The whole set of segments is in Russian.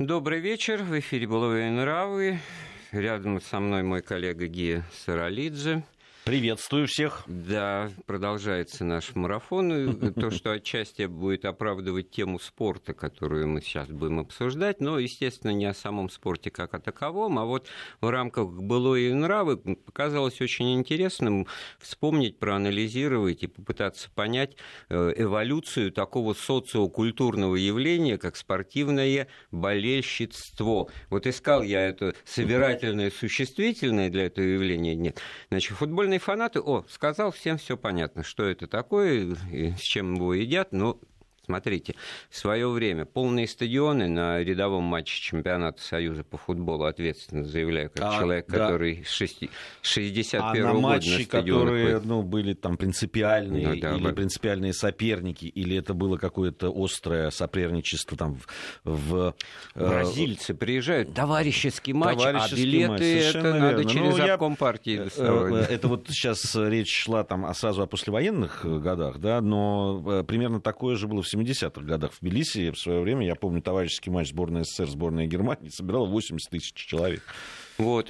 Добрый вечер. В эфире «Былые нравы». Рядом со мной мой коллега Гия Саралидзе. Приветствую всех. Да, продолжается наш марафон. То, что отчасти будет оправдывать тему спорта, которую мы сейчас будем обсуждать, но, естественно, не о самом спорте как о таковом, а вот в рамках былой нравы показалось очень интересным вспомнить, проанализировать и попытаться понять э, эволюцию такого социокультурного явления, как спортивное болельщицство. Вот искал я это собирательное существительное для этого явления, нет. Значит, футбольный футбольные фанаты, о, сказал, всем все понятно, что это такое, с чем его едят, но Смотрите, в свое время полные стадионы на рядовом матче чемпионата Союза по футболу ответственно заявляю, как а, человек, да. который 61 а на матчи, на которые ну, были там принципиальные, ну, да, или да. принципиальные соперники, или это было какое-то острое соперничество там в... в э, Бразильцы э... приезжают, товарищеский матч, а товарищеский а билеты матч, это надо верно. через ну, обком партии э, доставать. Это вот сейчас речь шла там сразу о послевоенных годах, да, но примерно такое же было в 70-х годах в Тбилиси. В свое время, я помню, товарищеский матч сборной СССР, сборная Германии собирала 80 тысяч человек. Вот,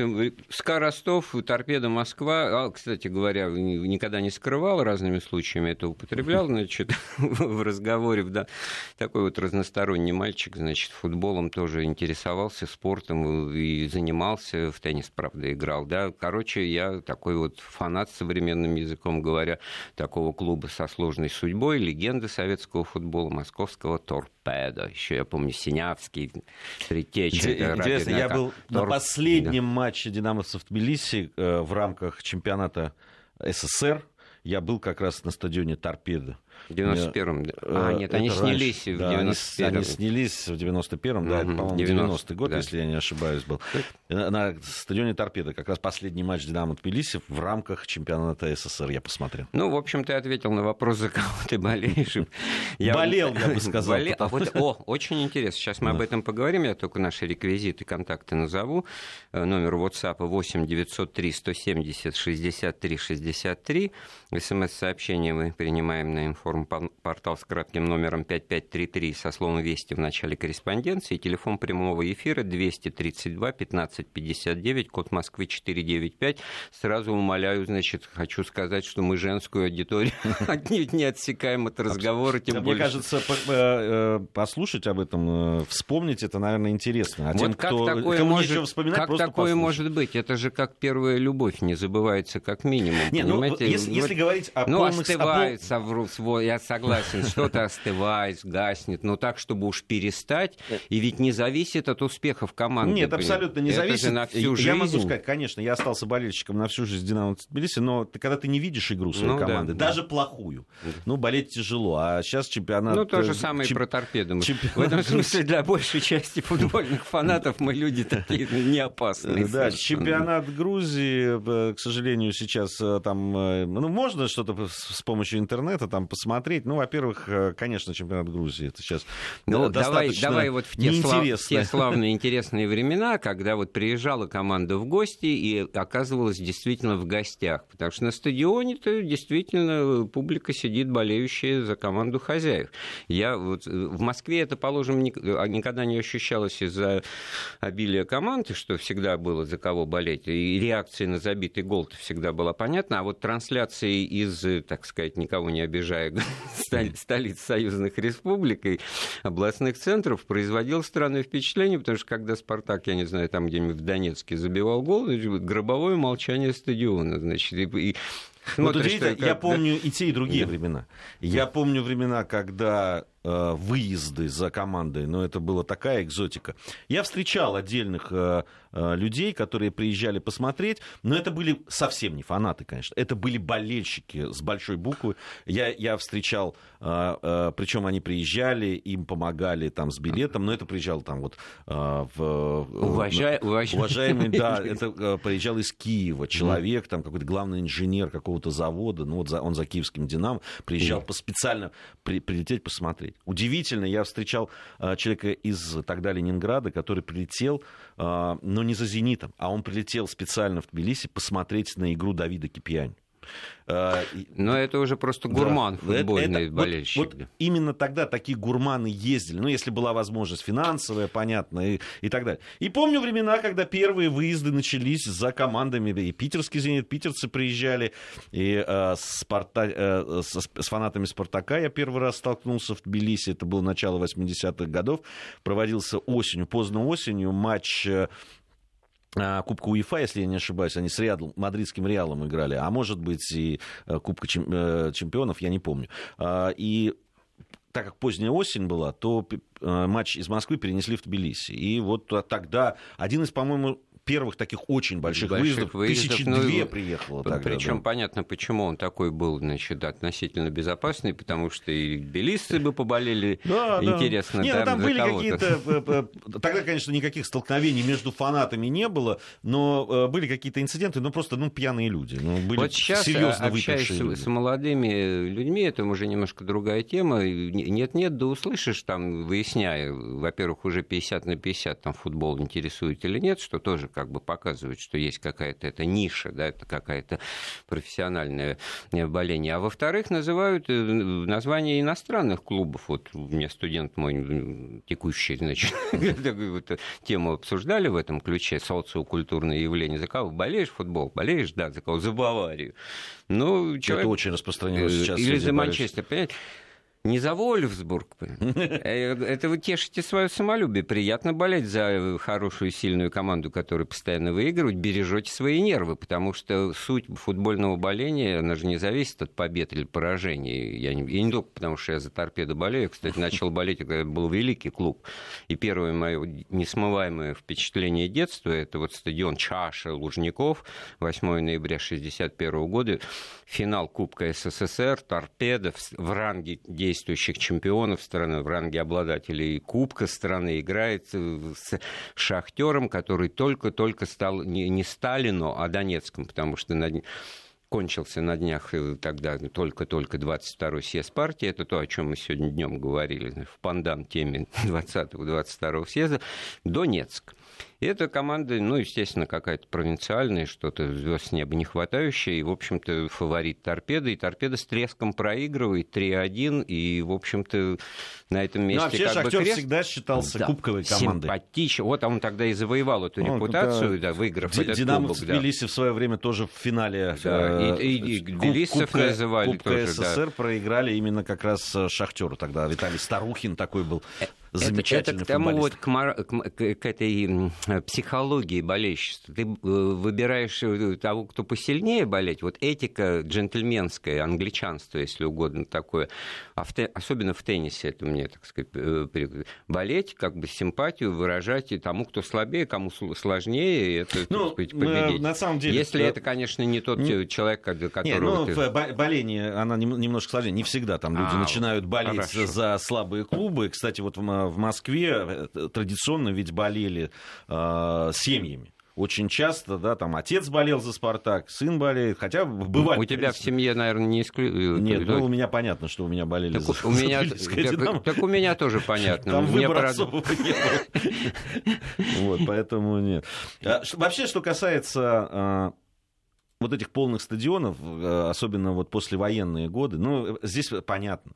СКА Ростов, Торпеда Москва, а, кстати говоря, никогда не скрывал, разными случаями это употреблял, значит, в разговоре, да, такой вот разносторонний мальчик, значит, футболом тоже интересовался, спортом и занимался, в теннис, правда, играл, да, короче, я такой вот фанат, современным языком говоря, такого клуба со сложной судьбой, легенда советского футбола, московского торпеда, еще я помню, Синявский, Третечек. Интересно, я был на последнем последнем матче «Динамовцев» в Тбилиси э, в рамках чемпионата СССР я был как раз на стадионе «Торпеда». В 91-м. А, э, нет, они снялись раньше, в 91-м. Они, они снялись в 91-м, да, угу, это, по-моему, 90-й год, да. если я не ошибаюсь, был. На, на стадионе «Торпеда» как раз последний матч «Динамо» Тбилиси в рамках чемпионата СССР я посмотрел. Ну, в общем, ты ответил на вопрос, за кого ты болеешь. Я... Болел, я бы сказал. Болел. А вот, о, очень интересно. Сейчас мы об этом поговорим. Я только наши реквизиты, контакты назову. Э, номер WhatsApp 8 903 170 63 63. СМС-сообщение мы принимаем на информацию информпортал с кратким номером 5533 со словом «Вести» в начале корреспонденции. Телефон прямого эфира 232 1559, код Москвы 495. Сразу умоляю, значит, хочу сказать, что мы женскую аудиторию не отсекаем от разговора. Тем Мне кажется, э, послушать об этом, э, вспомнить это, наверное, интересно. А тем, кто, такое может, вспоминать, как такое может быть? Это же как первая любовь, не забывается как минимум. Ну, если, если говорить о ну, полных... остывает я согласен, что-то остывает, гаснет, но так, чтобы уж перестать, и ведь не зависит от успехов команды. Нет, абсолютно не зависит. на всю жизнь. Я могу сказать, конечно, я остался болельщиком на всю жизнь Динамо Тбилиси, но ты, когда ты не видишь игру своей ну, команды, да, даже да. плохую, ну, болеть тяжело, а сейчас чемпионат... Ну, то же э, самое Чем... про торпеду. Чемпионат... В этом смысле для большей части футбольных фанатов мы люди такие не опасные. Да, чемпионат Грузии, э, к сожалению, сейчас э, там, ну, можно что-то с помощью интернета там посмотреть, посмотреть. Ну, во-первых, э, конечно, чемпионат Грузии. Это сейчас ну, давай, давай вот в те, слав, те славные интересные времена, когда вот приезжала команда в гости и оказывалась действительно в гостях. Потому что на стадионе-то действительно публика сидит, болеющая за команду хозяев. Я вот, в Москве это, положим, а, никогда не ощущалось из-за обилия команд, что всегда было за кого болеть. И реакция на забитый гол всегда была понятна. А вот трансляции из, так сказать, никого не обижая, столиц союзных республик и областных центров, производил странное впечатление, потому что когда «Спартак», я не знаю, там где-нибудь в Донецке забивал гол, гробовое молчание стадиона, значит, и, и вот удивительно, я помню и те, и другие времена. Я помню времена, когда выезды за командой, но это была такая экзотика. Я встречал отдельных э, э, людей, которые приезжали посмотреть, но это были совсем не фанаты, конечно. Это были болельщики с большой буквы. Я, я встречал, причем они приезжали, им помогали там с билетом, но это приезжал там вот в... Уважай, уважаемый, да, это приезжал из Киева человек, там какой-то главный инженер какого-то завода, ну вот он за киевским «Динамо», приезжал по специально при, прилететь посмотреть. Удивительно, я встречал э, человека из тогда Ленинграда, который прилетел, э, но не за «Зенитом», а он прилетел специально в Тбилиси посмотреть на игру Давида Кипьяни. А, Но это уже просто гурман да, футбольный это, болельщик. Вот, вот именно тогда такие гурманы ездили. Ну, если была возможность финансовая, понятно, и, и так далее. И помню времена, когда первые выезды начались за командами. И питерский «Зенит», питерцы приезжали. И э, Спарта, э, с, с фанатами «Спартака» я первый раз столкнулся в Тбилиси. Это было начало 80-х годов. Проводился осенью, поздно осенью матч э, а, Кубка УЕФА, если я не ошибаюсь, они с Реал, мадридским Реалом играли, а может быть и э, Кубка э, чемпионов, я не помню. А, и так как поздняя осень была, то э, матч из Москвы перенесли в Тбилиси. И вот тогда один из, по-моему, первых таких очень больших, больших выездов, выездов тысячи ну, две приехало тогда. Причем да. понятно, почему он такой был, значит, относительно безопасный, потому что и белисты бы поболели, да, интересно. Да. Нет, ну, там были какие-то... Э, э, тогда, конечно, никаких столкновений между фанатами не было, но э, были какие-то инциденты, ну, просто, ну, пьяные люди. Ну, были вот сейчас, серьезно общаясь люди. с молодыми людьми, это уже немножко другая тема. Нет-нет, да услышишь там, выясняя, во-первых, уже 50 на 50, там, футбол интересует или нет, что тоже как бы показывает, что есть какая-то эта ниша, да, это какая-то профессиональное боление. А во-вторых, называют э, названия иностранных клубов. Вот у меня студент мой текущий, значит, тему обсуждали в этом ключе, социокультурное явление. За кого болеешь футбол? Болеешь, да, за кого? За Баварию. Ну, человек... Это очень распространено сейчас. Или за Манчестер, понимаете? Не за Вольфсбург. Э, это вы тешите свое самолюбие. Приятно болеть за хорошую сильную команду, которая постоянно выигрывает. Бережете свои нервы, потому что суть футбольного боления, она же не зависит от побед или поражений. Я не, я не только потому, что я за торпеду болею. Я, кстати, начал болеть, когда был великий клуб. И первое мое несмываемое впечатление детства – это вот стадион Чаша Лужников, 8 ноября 1961 года, финал Кубка СССР, торпеда в ранге 10 действующих чемпионов страны в ранге обладателей Кубка страны играет с Шахтером, который только-только стал не, не Сталину, а Донецком, потому что на кончился на днях э, тогда только-только 22-й съезд партии. Это то, о чем мы сегодня днем говорили в пандан теме 20-22 съезда. Донецк. И эта команда, ну, естественно, какая-то провинциальная, что-то звезд с неба не хватающее, и, в общем-то, фаворит торпеда, и торпеда с треском проигрывает 3-1, и, в общем-то, на этом ну, месте... Ну, вообще, как Шахтер бы крест... всегда считался да, кубковой командой. Симпатично. Вот он тогда и завоевал эту ну, репутацию, да, выиграв Д- этот Динамо кубок. в Тбилиси да. в свое время тоже в финале... Да, и, и, и Тбилисов Кубка, называли Кубка тоже, СССР да. проиграли именно как раз Шахтеру тогда. Виталий Старухин такой был э, замечательный это, это к тому вот к, к, к этой психологии болельщества. Ты э, выбираешь э, того, кто посильнее болеть. Вот этика джентльменская, англичанство, если угодно такое. А в те, особенно в теннисе это мне, так сказать, э, болеть, как бы симпатию выражать и тому, кто слабее, кому сложнее, это, ну, так сказать, победить. На самом деле, если это, конечно, не тот не... человек, которого не, ну, ты... боление, она немножко сложнее. Не всегда там люди а, начинают болеть хорошо. за слабые клубы. Кстати, вот в Москве традиционно ведь болели э, семьями очень часто, да, там отец болел за «Спартак», сын болеет, хотя бывает... У тебя в семье, наверное, не исключено. Нет, ну, у меня понятно, что у меня болели так, за у меня, так, так у меня тоже понятно. Там выбора особого не Вот, поэтому нет. А, вообще, что касается а, вот этих полных стадионов, а, особенно вот послевоенные годы, ну, здесь понятно,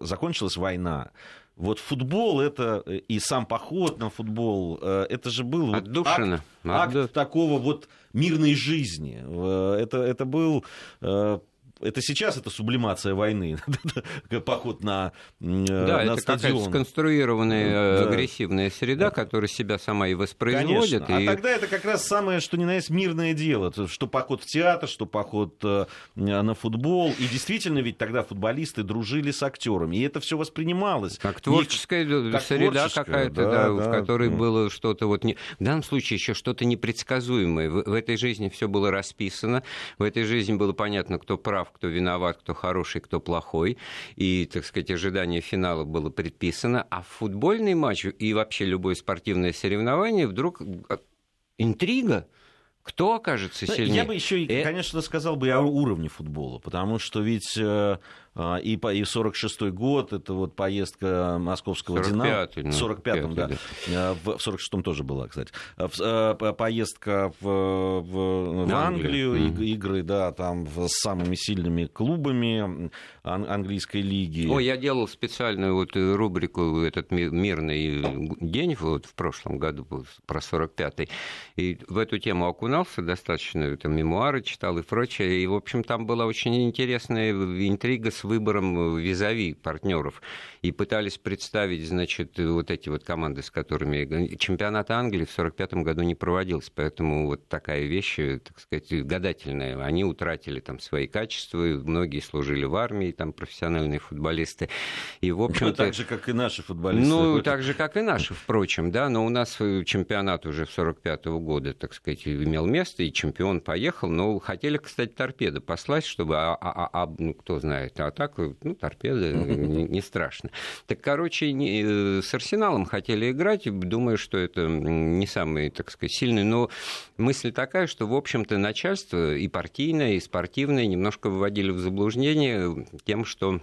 закончилась война, вот футбол это и сам поход на футбол, э, это же был вот акт, акт такого вот мирной жизни. Э, это, это был э, это сейчас это сублимация войны, поход на, э, да, на это какая-то сконструированная да. агрессивная среда, да. которая себя сама и воспроизводит. Конечно. А и... А тогда это как раз самое, что ни на есть мирное дело, что поход в театр, что поход э, на футбол. И действительно ведь тогда футболисты дружили с актерами, и это все воспринималось. Как творческая не... как среда какая-то, да, да, да, в которой да. было что-то вот... Не... В данном случае еще что-то непредсказуемое. В, в этой жизни все было расписано, в этой жизни было понятно, кто прав, прав, кто виноват, кто хороший, кто плохой. И, так сказать, ожидание финала было предписано. А футбольный матч и вообще любое спортивное соревнование вдруг а, интрига. Кто окажется сильнее? Я бы еще, э... конечно, сказал бы о уровне футбола, потому что ведь э, и, по, и 46-й год, это вот поездка московского «Динамо». 45-м, да. да. В 46-м тоже была, кстати. Поездка в, в, в Англию, mm-hmm. игры, да, там с самыми сильными клубами английской лиги. Ой, я делал специальную вот рубрику этот мирный день вот в прошлом году про 45-й. И в эту тему окунался достаточно, это мемуары читал и прочее. И, в общем, там была очень интересная интрига с выбором визави партнеров. И пытались представить, значит, вот эти вот команды, с которыми... Чемпионат Англии в 45 году не проводился, поэтому вот такая вещь, так сказать, гадательная. Они утратили там свои качества, многие служили в армии, там профессиональные футболисты. И, в общем ну, так же, как и наши футболисты. Ну, так же, как и наши, впрочем, да, но у нас чемпионат уже в 45 -го года, так сказать, имел место, и чемпион поехал, но хотели, кстати, торпеды послать, чтобы, а, а, а, ну, кто знает, а так, ну, торпеды не, не страшно. Так, короче, не, э, с Арсеналом хотели играть, думаю, что это не самый, так сказать, сильный, но мысль такая, что, в общем-то, начальство и партийное, и спортивное немножко выводили в заблуждение тем, что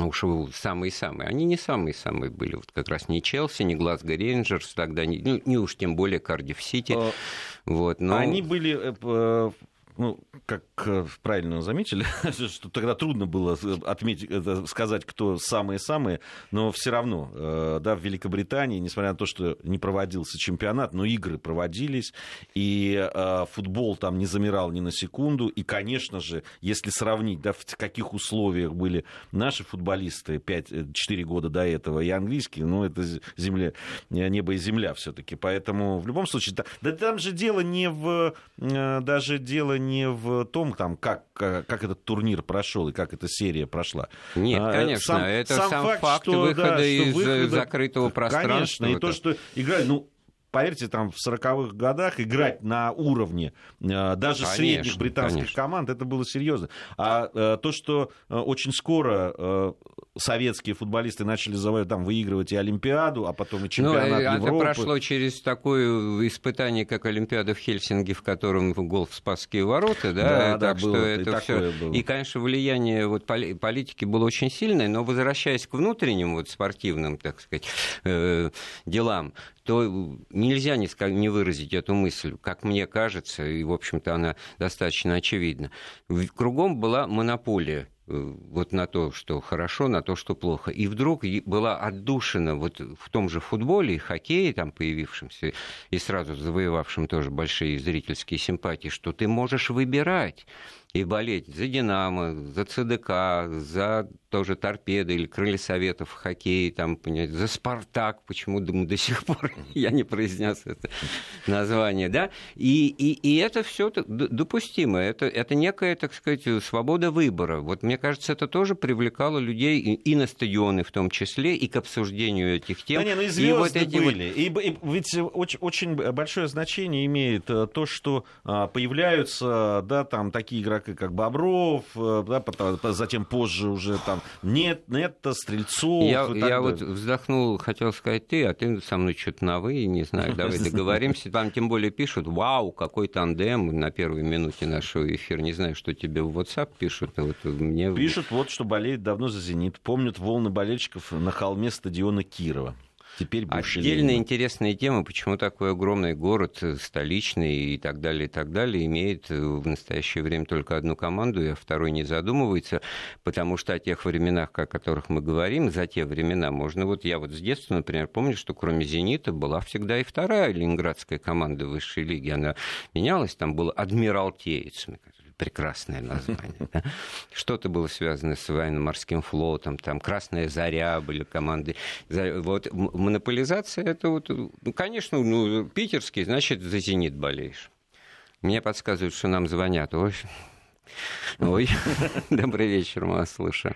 уж самые-самые. Они не самые-самые были. Вот как раз не Челси, не Глазго Рейнджерс, тогда не, ну, не уж тем более Кардив Сити. А, вот, но... Они были э, ну, как э, правильно заметили, что тогда трудно было отметить, сказать, кто самые-самые, но все равно, э, да, в Великобритании, несмотря на то, что не проводился чемпионат, но игры проводились, и э, футбол там не замирал ни на секунду, и, конечно же, если сравнить, да, в каких условиях были наши футболисты 5-4 года до этого и английские, ну, это земля, небо и земля все-таки, поэтому в любом случае, да, да там же дело не в, даже дело не в том, там, как, как этот турнир прошел и как эта серия прошла. Нет, а, конечно, сам, это сам, сам факт, факт что, выхода да, из выхода, закрытого пространства. Конечно, и то, что играли, ну, поверьте, там в 40-х годах играть на уровне э, даже конечно, средних британских конечно. команд, это было серьезно. А э, то, что э, очень скоро советские футболисты начали там, выигрывать и Олимпиаду, а потом и ну, чемпионат ну, Европы. Это прошло через такое испытание, как Олимпиада в Хельсинки, в котором гол в Спасские ворота, да, да так да, что было, это все. Было. И, конечно, влияние вот, политики было очень сильное, но возвращаясь к внутренним вот, спортивным, так сказать, делам, то нельзя не, не выразить эту мысль, как мне кажется, и, в общем-то, она достаточно очевидна. Кругом была монополия э, вот на то, что хорошо, на то, что плохо. И вдруг была отдушина вот в том же футболе и хоккее, там появившемся, и сразу завоевавшем тоже большие зрительские симпатии, что ты можешь выбирать и болеть за «Динамо», за ЦДК, за тоже торпеды или крылья советов в хоккее, там, понять, за Спартак, почему думаю, до сих пор я не произнес это название, да, и, и, и это все допустимо, это, это некая, так сказать, свобода выбора. Вот мне кажется, это тоже привлекало людей и, и на стадионы в том числе, и к обсуждению этих тем. Да не, ну и звезды и вот эти были. Вот... И, и ведь очень, очень большое значение имеет э, то, что а, появляются, да, там такие игроки, как Бобров, э, да, потом, затем позже уже там нет, Нетто, Стрельцов. Я, я вот вздохнул, хотел сказать ты, а ты со мной что-то на вы, не знаю, давай договоримся. Там тем более пишут, вау, какой тандем на первой минуте нашего эфира. Не знаю, что тебе в WhatsApp пишут. Вот мне... Пишут вот, что болеет давно за «Зенит». Помнят волны болельщиков на холме стадиона Кирова. Теперь Отдельная интересная тема, почему такой огромный город, э, столичный и так далее, и так далее, имеет э, в настоящее время только одну команду, и о второй не задумывается, потому что о тех временах, о которых мы говорим, за те времена можно... Вот я вот с детства, например, помню, что кроме «Зенита» была всегда и вторая ленинградская команда высшей лиги. Она менялась, там был «Адмиралтеец», прекрасное название. Да? Что-то было связано с военно-морским флотом, там «Красная заря» были команды. Вот монополизация это вот, ну, конечно, ну, питерский, значит, за «Зенит» болеешь. Мне подсказывают, что нам звонят. Ой, Ой, добрый вечер, мы вас слушаем.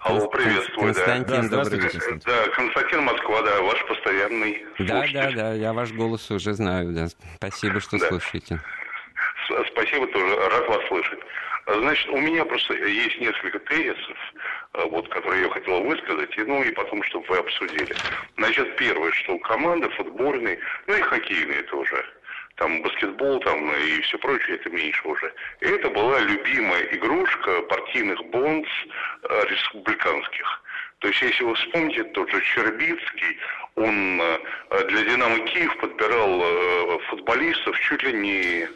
Алло, приветствую, Константин, да. добрый вечер. Да, Константин Москва, да, ваш постоянный Да, да, да, я ваш голос уже знаю, да. Спасибо, что да. слушаете. Спасибо тоже, рад вас слышать. Значит, у меня просто есть несколько тезисов, э, вот, которые я хотел высказать, и, ну и потом, чтобы вы обсудили. Значит, первое, что команды футбольные, ну и хоккейные тоже, там баскетбол там и все прочее, это меньше уже. И это была любимая игрушка партийных бонс э, республиканских. То есть, если вы вспомните, тот же Щербицкий, он э, для «Динамо Киев» подбирал э, футболистов чуть ли не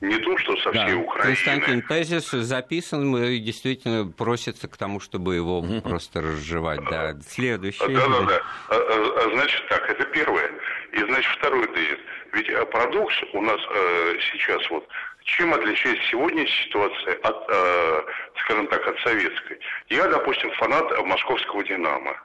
не то, что со всей да. Украины. Константин тезис записан, и действительно просится к тому, чтобы его просто разжевать. Да, следующий. Да, да, да. А, а, а, значит так, это первое. И значит второй тезис. Ведь э, парадокс у нас э, сейчас вот чем отличается сегодняшняя ситуация от, э, скажем так, от советской? Я, допустим, фанат московского «Динамо».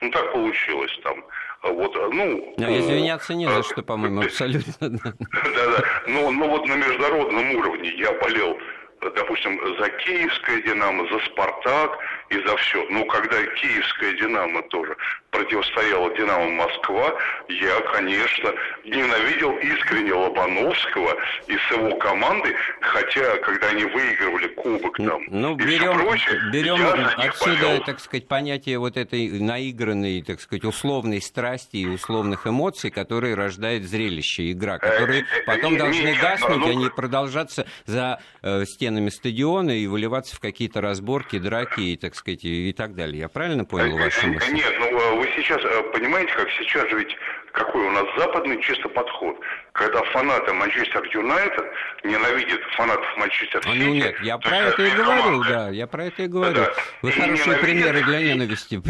Ну, так получилось там. Вот, ну, Но ну, извиняться не за что, по-моему, абсолютно. Да-да. Ну, ну, вот на международном уровне я болел допустим, за Киевское «Динамо», за «Спартак» и за все. Но когда Киевская «Динамо» тоже противостояла «Динамо Москва», я, конечно, ненавидел искренне Лобановского и с его команды, хотя, когда они выигрывали кубок там ну, и берем, все прочее, берем отсюда, болел. так сказать, понятие вот этой наигранной, так сказать, условной страсти и условных эмоций, которые рождает зрелище, игра, которые э, потом э, должны гаснуть, ну, они продолжаться за э, стенами стадиона и выливаться в какие-то разборки, драки и, так сказать, и, так далее. Я правильно понял вашу мысль? Нет, ну вы сейчас э, понимаете, как сейчас же ведь какой у нас западный чисто подход. Когда фанаты Манчестер Юнайтед ненавидят фанатов Манчестер Сити. Ну нет, я про это и говорю, команда. да, я про это и говорю. Да, Вы и хорошие примеры для ненависти.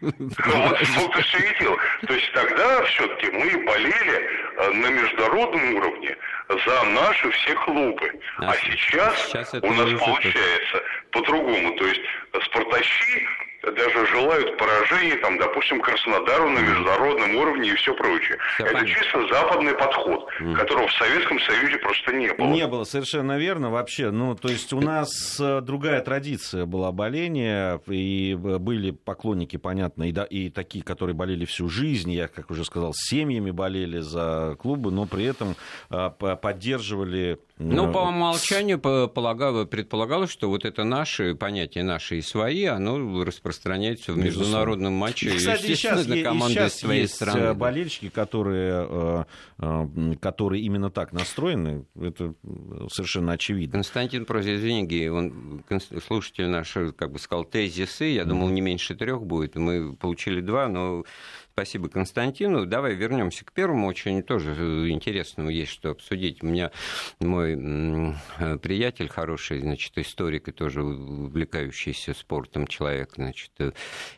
Ну, вот, вот все и дело. То есть тогда все-таки мы болели э, на международном уровне за наши все клубы. А, а сейчас, сейчас у нас получается по-другому. То есть спартачи даже желают поражения, там, допустим, Краснодару на международном уровне и все прочее. Все Это понятно. чисто западный подход, mm. которого в Советском Союзе просто не было. Не было, совершенно верно вообще. Ну, то есть у нас э, другая традиция была боления, и были поклонники, понятно, и, да, и такие, которые болели всю жизнь, я, как уже сказал, с семьями болели за клубы, но при этом э, поддерживали ну, по умолчанию предполагалось, что вот это наши понятия, наши и свои, оно распространяется в международном матче, и, кстати, естественно, сейчас, на команды сейчас своей есть страны. Э, болельщики, которые, э, э, которые именно так настроены, это совершенно очевидно. Константин просит, извини, он, слушатель наш как бы сказал тезисы, я думал, не меньше трех будет, мы получили два, но Спасибо Константину. Давай вернемся к первому. Очень тоже интересному есть что обсудить. У меня мой э, приятель хороший, значит, историк и тоже увлекающийся спортом человек, значит, э,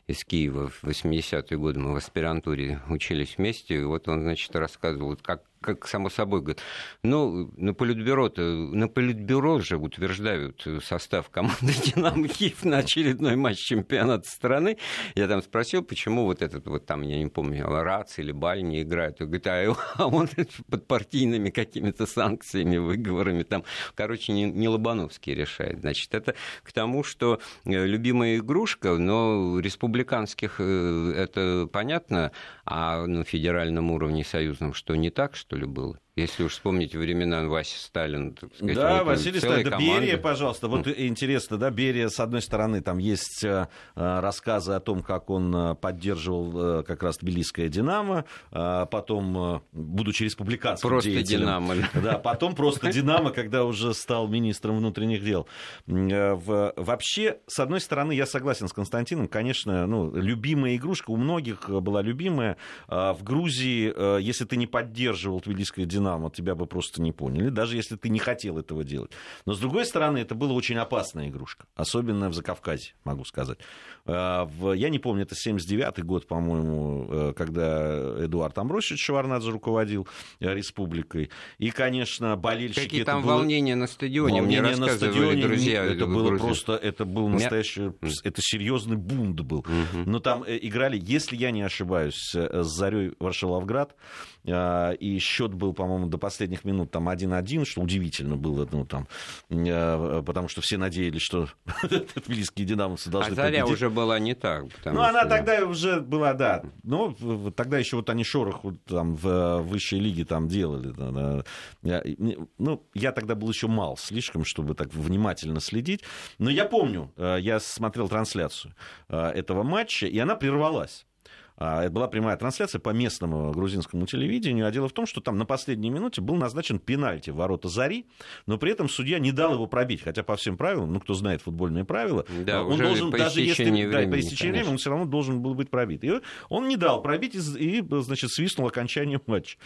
из Киева в 80-е годы мы в аспирантуре учились вместе. И вот он, значит, рассказывал, как как само собой говорят, ну, на политбюро, на политбюро же утверждают состав команды «Динамо Киев» на очередной матч чемпионата страны. Я там спросил, почему вот этот вот там, я не помню, Рац или Баль не играет. Он говорит, а, а он под партийными какими-то санкциями, выговорами там. Короче, не, не Лобановский решает. Значит, это к тому, что э, любимая игрушка, но республиканских э, это понятно, а на федеральном уровне союзном что не так, что ли, было? Если уж вспомнить времена Васи Сталин, так сказать, Да, вот Василий Сталин, да, Берия, пожалуйста. Вот mm. интересно, да, Берия, с одной стороны, там есть э, рассказы о том, как он э, поддерживал э, как раз Тбилисское «Динамо», э, потом, э, будучи республиканским Просто деятелем, «Динамо». Да, потом просто «Динамо», когда уже стал министром внутренних дел. Э, вообще, с одной стороны, я согласен с Константином, конечно, ну, любимая игрушка, у многих была любимая. Э, в Грузии, э, если ты не поддерживал Тбилисское «Динамо», Динамо, тебя бы просто не поняли, даже если ты не хотел этого делать. Но, с другой стороны, это была очень опасная игрушка, особенно в Закавказье, могу сказать. А, я не помню, это 79-й год, по-моему, э, когда Эдуард Амбросович Шеварнадзе руководил э, республикой. И, конечно, болельщики... Какие там было... волнения на стадионе, волнения мне на стадионе, друзья. Это было Грузии. просто, это был настоящий, это серьезный бунт был. Угу. Но там э, играли, если я не ошибаюсь, с Зарей Варшавловград, а, и счет был, по-моему, до последних минут там 1-1, что удивительно было, ну, там, потому что все надеялись, что тбилисские динамовцы должны а победить. уже была не так. Ну, она тогда уже была, да. Но тогда еще вот они шорох там в высшей лиге там делали. Ну, я тогда был еще мал слишком, чтобы так внимательно следить. Но я помню, э, я смотрел трансляцию э, этого матча, и она прервалась. А, это была прямая трансляция по местному грузинскому телевидению. А дело в том, что там на последней минуте был назначен пенальти в ворота Зари, но при этом судья не дал его пробить. Хотя по всем правилам, ну кто знает футбольные правила, да, он должен, даже если времени, да, по истечении времени, он все равно должен был быть пробит. И он не дал пробить и, и значит, свистнул окончание матча.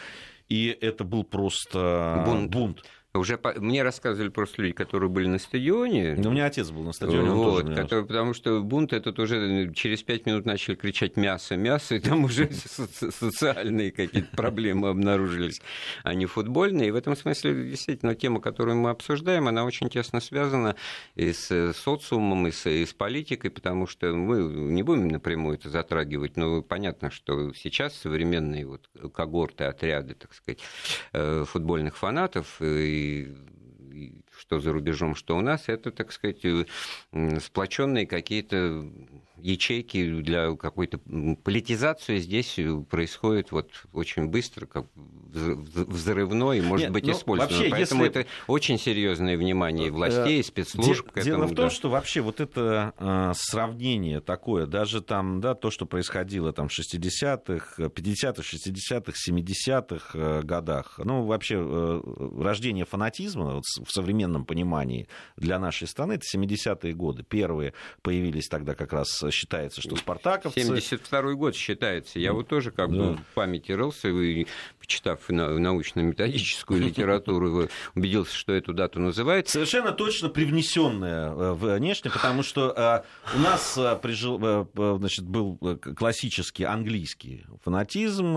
И это был просто бунт. бунт. Уже по... мне рассказывали просто люди, которые были на стадионе. Ну, у меня отец был на стадионе, он вот, тоже который, Потому что бунт этот уже через пять минут начали кричать мясо, мясо, и там уже социальные какие-то проблемы обнаружились, а не футбольные. И в этом смысле действительно тема, которую мы обсуждаем, она очень тесно связана и с социумом, и с, и с политикой, потому что мы не будем напрямую это затрагивать, но понятно, что сейчас современные вот когорты, отряды, так сказать, э, футбольных фанатов и что за рубежом, что у нас, это, так сказать, сплоченные какие-то ячейки для какой-то политизации здесь происходит вот очень быстро, как взрывной, может Нет, быть, ну, использовано. Вообще, Поэтому если... это очень серьезное внимание властей, э, спецслужб. Де- дело в том, да. что вообще вот это э, сравнение такое, даже там, да, то, что происходило там в 60-х, 50-х, 60-х, 70-х годах, ну, вообще э, рождение фанатизма вот, в современном понимании для нашей страны, это 70-е годы. Первые появились тогда как раз считается, что спартаковцы... 72 год считается. Я вот тоже как да. бы в памяти рылся, и, почитав научно-методическую литературу, убедился, что эту дату называют. Совершенно точно привнесенная э, внешне, потому что э, у нас э, значит, был классический английский фанатизм,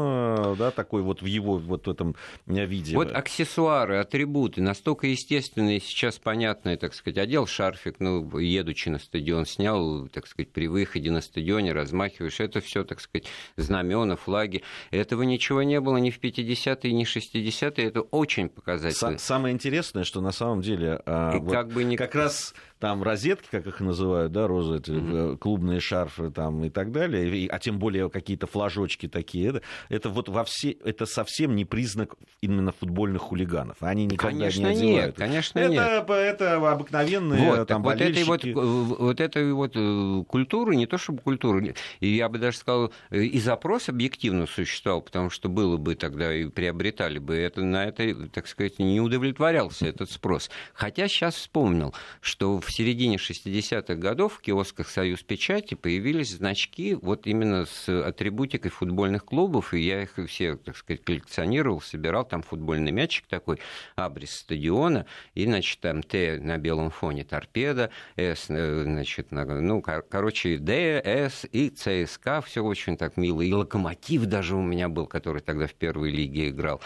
да, такой вот в его вот в этом виде. Вот аксессуары, атрибуты, настолько естественные, сейчас понятные, так сказать, одел шарфик, ну, едучи на стадион, снял, так сказать, при выходе на стадионе, размахиваешь, это все, так сказать, знамена, флаги. Этого ничего не было ни в 50-е, ни в 60-е, это очень показательно. Самое интересное, что на самом деле а, вот как, бы не... как раз там розетки, как их называют, да, розы, эти, mm-hmm. клубные шарфы там и так далее, и, а тем более какие-то флажочки такие, это, это вот во все, это совсем не признак именно футбольных хулиганов. Они никогда конечно, не одевают. Нет, конечно это, нет. Это обыкновенные вот, там вот этой вот, вот этой вот э, культуры, не то чтобы культуры, и я бы даже сказал, э, и запрос объективно существовал, потому что было бы тогда и приобретали бы это, на это, так сказать, не удовлетворялся этот спрос. Хотя сейчас вспомнил, что в середине 60-х годов в киосках «Союз Печати» появились значки вот именно с атрибутикой футбольных клубов, и я их все, так сказать, коллекционировал, собирал, там футбольный мячик такой, абрис стадиона, и, значит, там Т на белом фоне торпеда, С, э, значит, ну, короче, Д, С и ЦСКА, все очень так мило, и Локомотив даже у меня был, который тогда в первой лиге играл.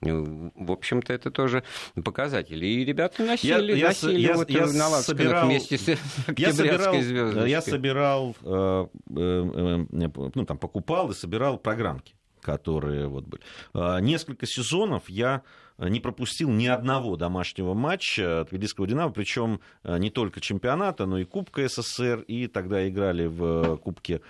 В общем-то, это тоже показатель. И ребята носили, я, носили я, вот я, на лацканах собирал, вместе с я собирал, я собирал, э, э, э, ну, там, покупал и собирал программки которые вот были. Несколько сезонов я не пропустил ни одного домашнего матча Тбилисского «Динамо», причем э, не только чемпионата, но и Кубка СССР, и тогда играли в Кубке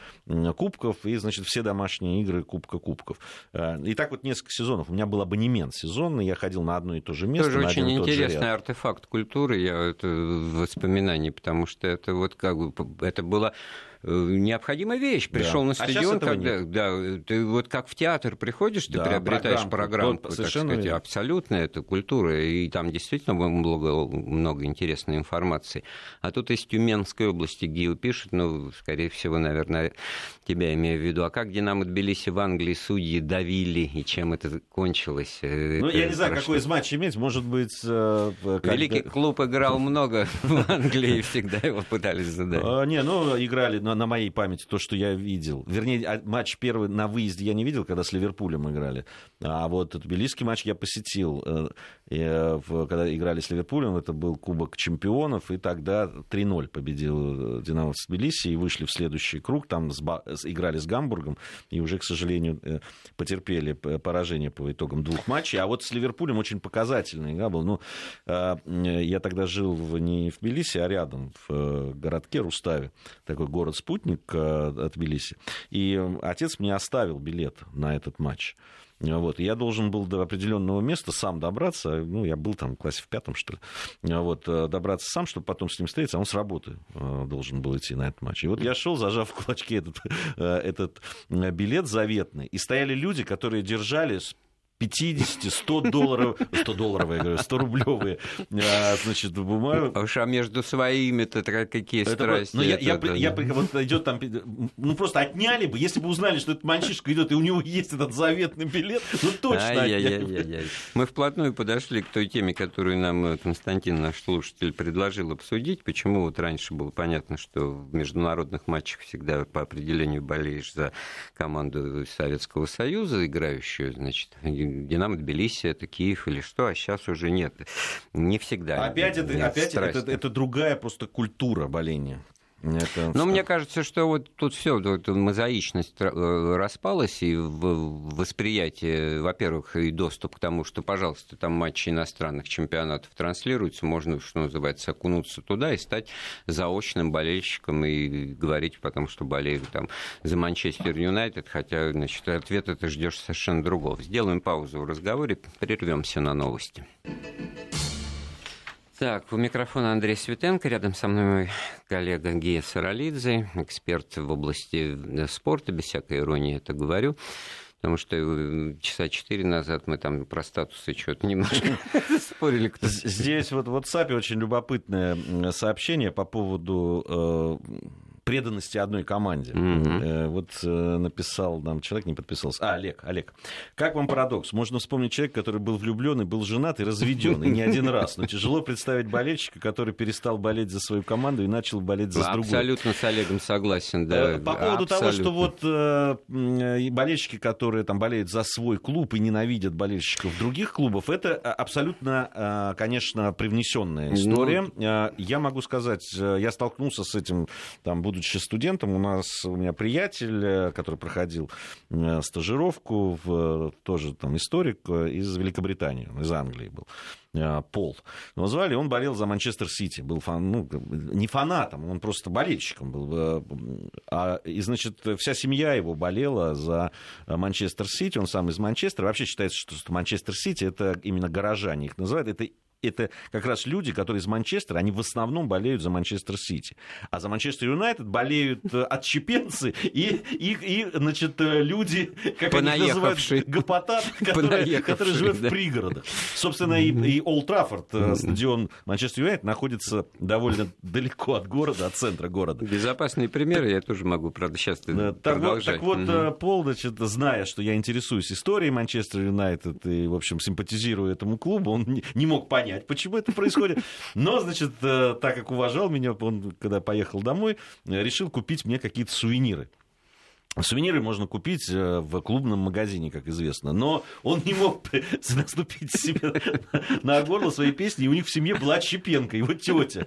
Кубков, и, значит, все домашние игры Кубка Кубков. Э, и так вот несколько сезонов. У меня был абонемент сезонный, я ходил на одно и то же место. Тоже очень интересный артефакт культуры, я это воспоминание, потому что это вот как бы, это было Э, необходимая вещь. Пришел да. на а стадион, а когда, нет. да, ты вот как в театр приходишь, ты да, приобретаешь программу, программку, так сказать, абсолютно это культура, и там действительно много, много интересной информации. А тут из Тюменской области Гио пишет, ну, скорее всего, наверное, тебя имею в виду. А как Динамо Тбилиси в Англии судьи давили, и чем это кончилось? Э, ну, это я не знаю, какой из матчей иметь, может быть... Э, Великий клуб играл много в Англии, всегда его пытались задать. А, не, ну, играли на моей памяти то, что я видел. Вернее, а, матч первый на выезде я не видел, когда с Ливерпулем играли. А вот тбилисский матч я посетил. Э, э, когда играли с Ливерпулем, это был Кубок чемпионов, и тогда 3-0 победил э, Динамо в Тбилиси, и вышли в следующий круг, там играли с Гамбургом, и уже, к сожалению, потерпели поражение по итогам двух матчей. А вот с Ливерпулем очень показательный игра был. Ну, я тогда жил не в Тбилиси, а рядом, в городке Руставе, такой город-спутник от Тбилиси. И отец мне оставил билет на этот матч. Вот. Я должен был до определенного места сам добраться. Ну, я был там в классе в пятом, что ли. Вот, добраться сам, чтобы потом с ним встретиться. А он с работы должен был идти на этот матч. И вот я шел, зажав в кулачке этот, этот билет заветный. И стояли люди, которые держали 50, 100 долларов, 100 долларовые, говорю, 100 рублевые, а, значит, бумагу. А уж а между своими-то какие это, страсти. Ну, я, я, я, я, вот идет там, ну, просто отняли бы, если бы узнали, что этот мальчишка идет, и у него есть этот заветный билет, ну, точно Ай-яй-яй-яй. Мы вплотную подошли к той теме, которую нам э, Константин, наш слушатель, предложил обсудить. Почему вот раньше было понятно, что в международных матчах всегда по определению болеешь за команду Советского Союза, играющую, значит, Динамо Тбилиси, это Киев или что, а сейчас уже нет. Не всегда. Опять, это, опять это, это другая просто культура боления. Это... Но мне кажется, что вот тут все, вот мозаичность э, распалась, и в восприятие, во-первых, и доступ к тому, что, пожалуйста, там матчи иностранных чемпионатов транслируются, можно, что называется, окунуться туда и стать заочным болельщиком и говорить потом, что болею там за Манчестер Юнайтед, хотя, значит, ответ это ждешь совершенно другого. Сделаем паузу в разговоре, прервемся на новости. Так, у микрофона Андрей Светенко, рядом со мной мой коллега Гия Саралидзе, эксперт в области э, спорта, без всякой иронии это говорю. Потому что э, часа четыре назад мы там про статусы что-то немножко спорили. Здесь вот в WhatsApp очень любопытное сообщение по поводу э, преданности одной команде. Mm-hmm. Вот э, написал нам человек, не подписался. А, Олег, Олег. Как вам парадокс? Можно вспомнить человека, который был влюблен и был женат и разведен, и не один раз. Но тяжело представить болельщика, который перестал болеть за свою команду и начал болеть за другую. Абсолютно с Олегом согласен, да. По поводу того, что вот болельщики, которые там болеют за свой клуб и ненавидят болельщиков других клубов, это абсолютно, конечно, привнесенная ну, история. Я могу сказать, я столкнулся с этим, там, будучи студентом, у нас у меня приятель, э, который проходил э, стажировку, в, тоже там историк э, из Великобритании, из Англии был. Пол. Его звали, он болел за Манчестер Сити, был фан, ну, не фанатом, он просто болельщиком был. А, и, значит, вся семья его болела за Манчестер Сити, он сам из Манчестера. Вообще считается, что Манчестер Сити это именно горожане их называют, это это как раз люди, которые из Манчестера, они в основном болеют за Манчестер Сити. А за Манчестер Юнайтед болеют э, отщепенцы и, и, и значит, э, люди, как они называют, гопотат, которые, которые живут да. в пригородах. Собственно, и, и Олд Траффорд, э, стадион Манчестер Юнайтед, находится довольно далеко от города, от центра города. Безопасные примеры я тоже могу, правда, сейчас так продолжать. Вот, так вот, угу. Пол, значит, зная, что я интересуюсь историей Манчестер Юнайтед и, в общем, симпатизирую этому клубу, он не мог понять, понять, почему это происходит. Но, значит, э, так как уважал меня, он, когда поехал домой, э, решил купить мне какие-то сувениры. Сувениры можно купить э, в клубном магазине, как известно. Но он не мог наступить себе на горло своей песни. И у них в семье была Чепенко, его тетя,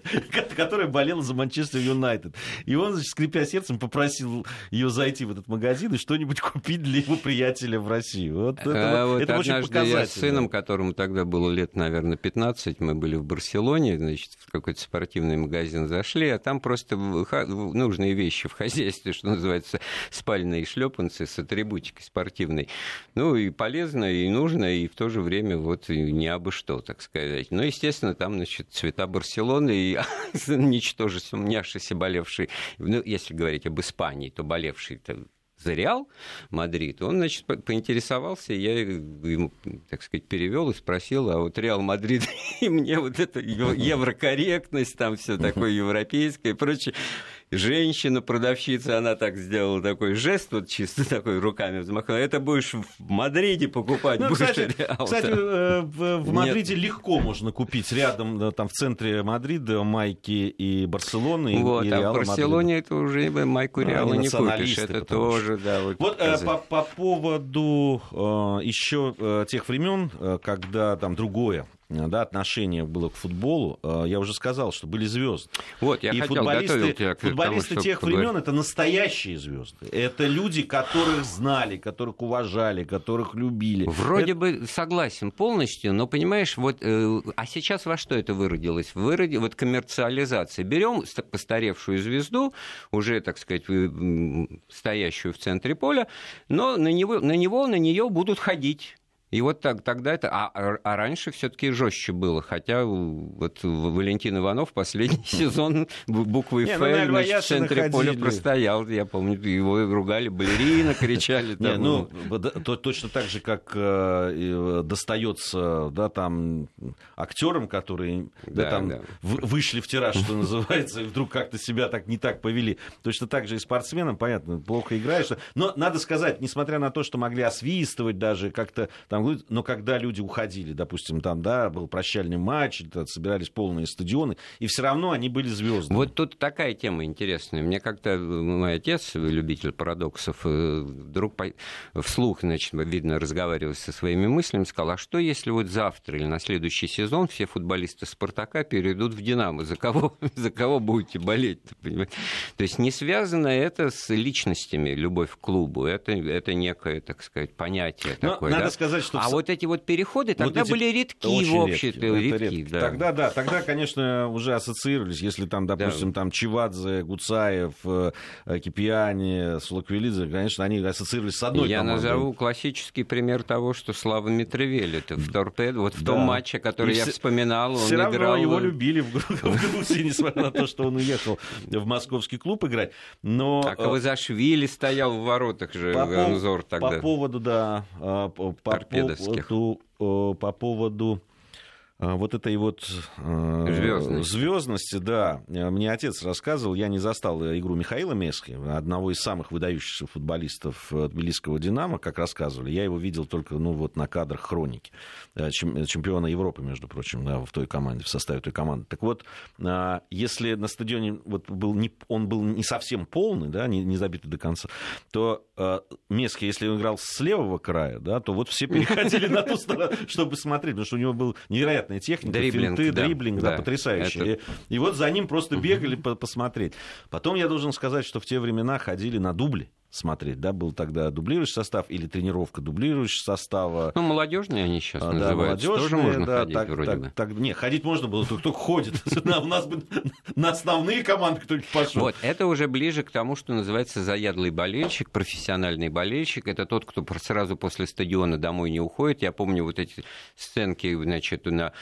которая болела за Манчестер Юнайтед. И он, значит, скрипя сердцем, попросил ее зайти в этот магазин и что-нибудь купить для его приятеля в России. Вот это, а, вот это очень показательно. Я с сыном, которому тогда было лет, наверное, 15, мы были в Барселоне, значит, в какой-то спортивный магазин зашли, а там просто нужные вещи в хозяйстве, что называется, спать спальные шлепанцы с атрибутикой спортивной. Ну, и полезно, и нужно, и в то же время вот не абы что, так сказать. Ну, естественно, там, значит, цвета Барселоны и ничтоже сумняшися болевший, ну, если говорить об Испании, то болевший за Реал Мадрид, он, значит, поинтересовался, я ему, так сказать, перевел и спросил, а вот Реал Мадрид и мне вот это еврокорректность, там все такое европейское и прочее женщина-продавщица, она так сделала такой жест, вот чисто такой руками взмахнула. Это будешь в Мадриде покупать, ну, кстати, реал. Кстати, э, в, в Мадриде Нет. легко можно купить рядом, там в центре Мадрида майки и Барселоны, вот, и Реала а в Барселоне Мадрида. это уже майку Реала не купишь. Это тоже, да. Вот, вот э, по, по поводу э, еще тех времен, когда там другое да, отношение было к футболу, э, я уже сказал, что были звезды. Вот, я и хотел футболисты, тебя к футболисты тому, тех времен это настоящие звезды. Это люди, которых знали, которых уважали, которых любили. Вроде это... бы согласен полностью, но понимаешь, вот, э, а сейчас во что это выродилось? Выроди, вот коммерциализация. Берем постаревшую звезду, уже, так сказать, стоящую в центре поля, но на него, на него, на нее будут ходить и вот так, тогда это... А, а, а раньше все таки жестче было, хотя вот Валентин Иванов последний сезон буквы «Ф» ну, в центре поля простоял. Я помню, его ругали, балерина, кричали. Не, ну, точно так же, как э, достается да, там актерам, которые да, там вышли в тираж, что называется, и вдруг как-то себя так не так повели. Точно так же и спортсменам, понятно, плохо играешь. Но надо сказать, несмотря на то, что могли освистывать даже как-то там, но когда люди уходили, допустим, там, да, был прощальный матч, собирались полные стадионы, и все равно они были звездами. Вот тут такая тема интересная. Мне как-то э, мой отец, любитель парадоксов, э, вдруг вслух, значит, видно, разговаривал со своими мыслями, сказал, а что если вот завтра или на следующий сезон все футболисты Спартака перейдут в Динамо? За кого, за кого будете болеть? То есть не связано это с личностями, любовь к клубу. Это, это некое, так сказать, понятие Но такое. Надо да? сказать, что... А вот эти вот переходы тогда вот были редки в обществе. Редки, редки, да. Тогда, да, тогда, конечно, уже ассоциировались, если там, допустим, да. там Чивадзе, Гуцаев, э, Кипиани, Сулаквилидзе, конечно, они ассоциировались с одной Я командой. назову классический пример того, что Слава Митревель, это в торпедо, вот в да. том матче, который И я вспоминал, он все равно играл... его любили в Грузии, несмотря на то, что он уехал в московский клуб играть. Но... А Кавазашвили стоял в воротах же, Ганзор тогда. По поводу, да, а, по, поводу, по поводу вот этой вот э, звездности, да. Мне отец рассказывал, я не застал игру Михаила Мески, одного из самых выдающихся футболистов тбилисского «Динамо», как рассказывали. Я его видел только ну, вот на кадрах хроники. Э, чемпиона Европы, между прочим, да, в той команде, в составе той команды. Так вот, а, если на стадионе вот был не, он был не совсем полный, да, не, не забитый до конца, то э, Мески, если он играл с левого края, да, то вот все переходили на ту сторону, чтобы смотреть, потому что у него был невероятный невероятная техника, дриблинг, финты, да, дриблинг, да, да потрясающий. Это... И, и вот за ним просто бегали угу. посмотреть. Потом я должен сказать, что в те времена ходили на дубли смотреть, да, был тогда дублирующий состав или тренировка дублирующего состава. Ну, молодежные они сейчас а, называются, да, тоже можно да, ходить так, вроде так, бы. Так, не, ходить можно было, только кто ходит. У нас бы на основные команды кто-нибудь пошел. Вот, это уже ближе к тому, что называется заядлый болельщик, профессиональный болельщик. Это тот, кто сразу после стадиона домой не уходит. Я помню вот эти сценки, значит, на,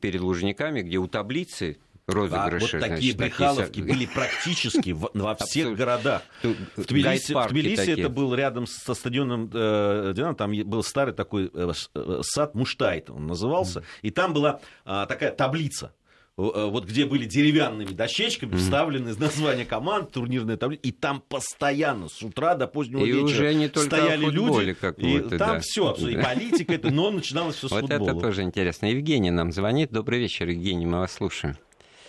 перед Лужниками, где у таблицы розыгрыши. Вот такие значит, брехаловки такие... были практически в, во всех городах. В Тбилиси, в Тбилиси это был рядом со стадионом э, Динамо, там был старый такой э, э, сад Муштайт, он назывался, и там была а, такая таблица вот где были деревянными дощечками вставлены названия команд, турнирная таблица, и там постоянно с утра до позднего и вечера уже не только стояли люди, и там да. все, и политика, это, но начиналось все с вот футбола. это тоже интересно. Евгений нам звонит. Добрый вечер, Евгений, мы вас слушаем.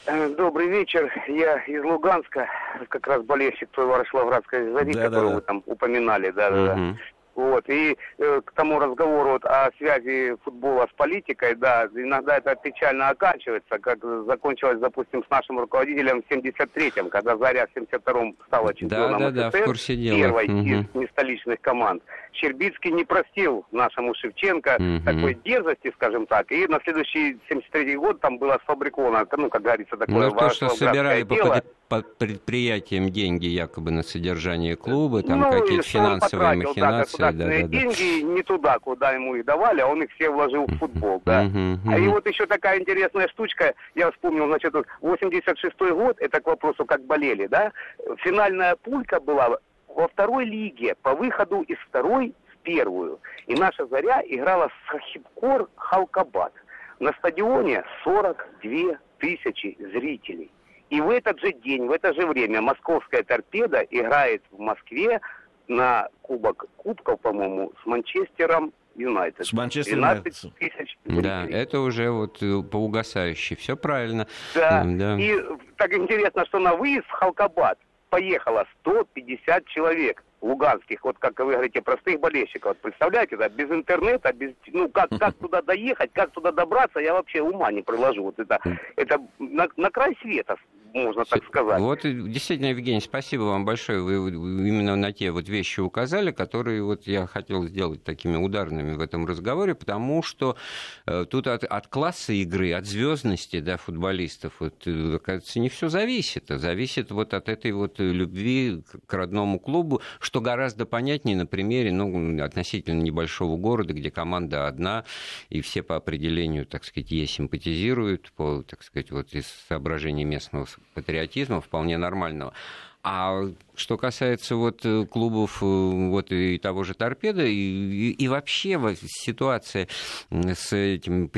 Э, добрый вечер. Я из Луганска, как раз болельщик той Ворошиловградской зари, да, которую да, да. вы там упоминали. Да, да, да. Вот. И э, к тому разговору вот, о связи футбола с политикой, да, иногда это печально оканчивается, как закончилось, допустим, с нашим руководителем в 73-м, когда Заря в 72-м стала чемпионом да, да, СССР, да, в курсе дела. первой угу. из нестоличных команд. Щербицкий не простил нашему Шевченко угу. такой дерзости, скажем так, и на следующий 73-й год там было сфабриковано, ну, как говорится, такое ну, то, что собирали дело. по предприятиям деньги якобы на содержание клуба, там ну, какие-то финансовые потратил, махинации. Да, да, да, деньги да. не туда, куда ему их давали, а он их все вложил в футбол, да. А и вот еще такая интересная штучка, я вспомнил, значит, 86-й год, это к вопросу, как болели, да, финальная пулька была во второй лиге по выходу из второй в первую. И наша «Заря» играла с Хахибкор Халкабад. На стадионе 42 тысячи зрителей. И в этот же день, в это же время московская торпеда играет в Москве на Кубок Кубков, по-моему, с Манчестером Юнайтед. С Манчестером тысяч. Да, это уже вот э, по угасающей. Все правильно. Да. да. И так интересно, что на выезд в Халкабад поехало 150 человек луганских, вот как вы говорите, простых болельщиков. Вот представляете, да, без интернета, без, ну, как, как туда доехать, как туда добраться, я вообще ума не приложу. Вот это, это на, на край света можно так сказать. Вот действительно, Евгений, спасибо вам большое. Вы именно на те вот вещи указали, которые вот я хотел сделать такими ударными в этом разговоре, потому что э, тут от, от класса игры, от звездности да, футболистов, вот, э, кажется, не все зависит. Зависит вот от этой вот любви к родному клубу, что гораздо понятнее на примере ну, относительно небольшого города, где команда одна, и все по определению, так сказать, ей симпатизируют, по, так сказать, вот из соображений местного патриотизма вполне нормального. А что касается вот э, клубов э, вот и того же торпеда и, и, и вообще ситуация с этим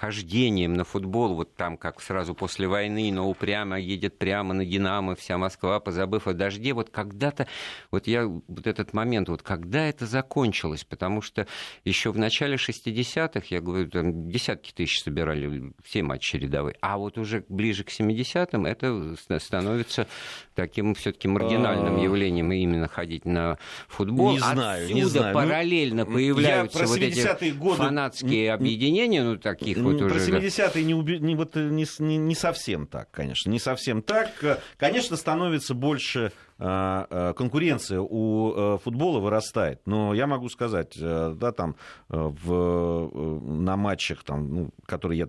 хождением на футбол, вот там как сразу после войны, но упрямо едет прямо на Динамо вся Москва, позабыв о дожде, вот когда-то, вот я вот этот момент, вот когда это закончилось, потому что еще в начале 60-х, я говорю, там десятки тысяч собирали все матчи рядовые, а вот уже ближе к 70-м это становится таким все-таки маргинальным а... явлением именно ходить на футбол. Не знаю, Отсюда не знаю. Ну, параллельно ну, появляются вот эти годы... фанатские объединения, ну, таких вот про уже... Про 70-е не, уби... не, вот, не, не, не совсем так, конечно, не совсем так. Конечно, становится больше а, а, конкуренция у э, футбола вырастает. Но я могу сказать, э, да, там э, в, на матчах, там, ну, которые я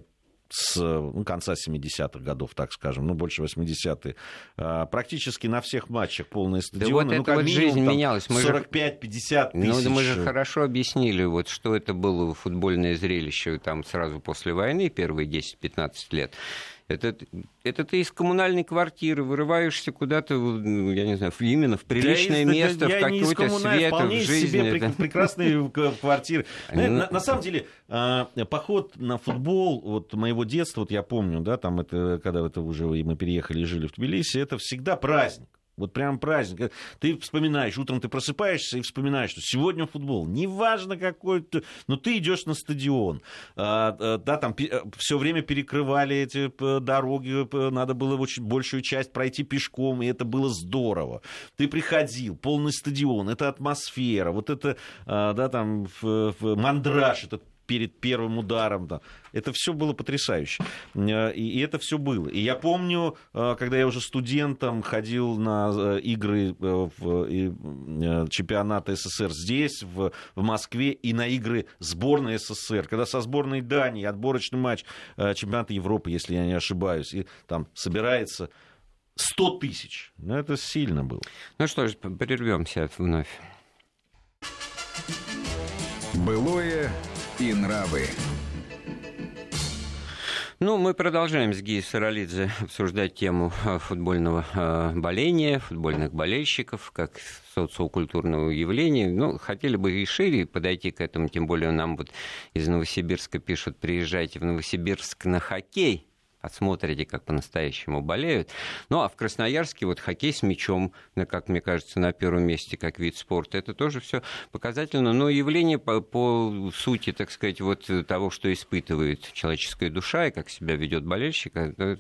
с ну, конца 70-х годов, так скажем, ну, больше 80-е. А, практически на всех матчах полные стадионы. Да вот ну, как вот минимум, жизнь там, менялась. 45-50 тысяч. Ну, мы же хорошо объяснили, вот, что это было футбольное зрелище там сразу после войны, первые 10-15 лет. Это, это ты из коммунальной квартиры вырываешься куда-то, ну, я не знаю, именно в приличное да, место, я, в какой-то свет, в жизни. себе это... прекрасные квартиры. На, на самом деле, а, поход на футбол вот моего детства, вот я помню, да, там это, когда это уже мы переехали и жили в Тбилиси, это всегда праздник. Вот прям праздник. Ты вспоминаешь, утром ты просыпаешься и вспоминаешь, что сегодня футбол. Неважно какой ты, но ты идешь на стадион. А, а, да, там э, все время перекрывали эти дороги, надо было очень большую часть пройти пешком, и это было здорово. Ты приходил, полный стадион, это атмосфера, вот это, а, да, там, мандраж, этот перед первым ударом. Да. Это все было потрясающе. Э, и, это все было. И я помню, э, когда я уже студентом ходил на э, игры в чемпионата СССР здесь, в, в Москве, и на игры сборной СССР, когда со сборной Дании отборочный матч чемпионата Европы, если я не ошибаюсь, и там собирается 100 тысяч. Ну, это сильно было. Ну что ж, прервемся вновь. Былое и нравы. Ну, мы продолжаем с Гией Саралидзе обсуждать тему э, футбольного э, боления, футбольных болельщиков, как социокультурного явления. Ну, хотели бы и шире подойти к этому, тем более нам вот из Новосибирска пишут, приезжайте в Новосибирск на хоккей отсмотрите, как по-настоящему болеют. Ну, а в Красноярске вот хоккей с мячом, как мне кажется, на первом месте как вид спорта, это тоже все показательно. Но явление по, по сути, так сказать, вот того, что испытывает человеческая душа и как себя ведет болельщик, это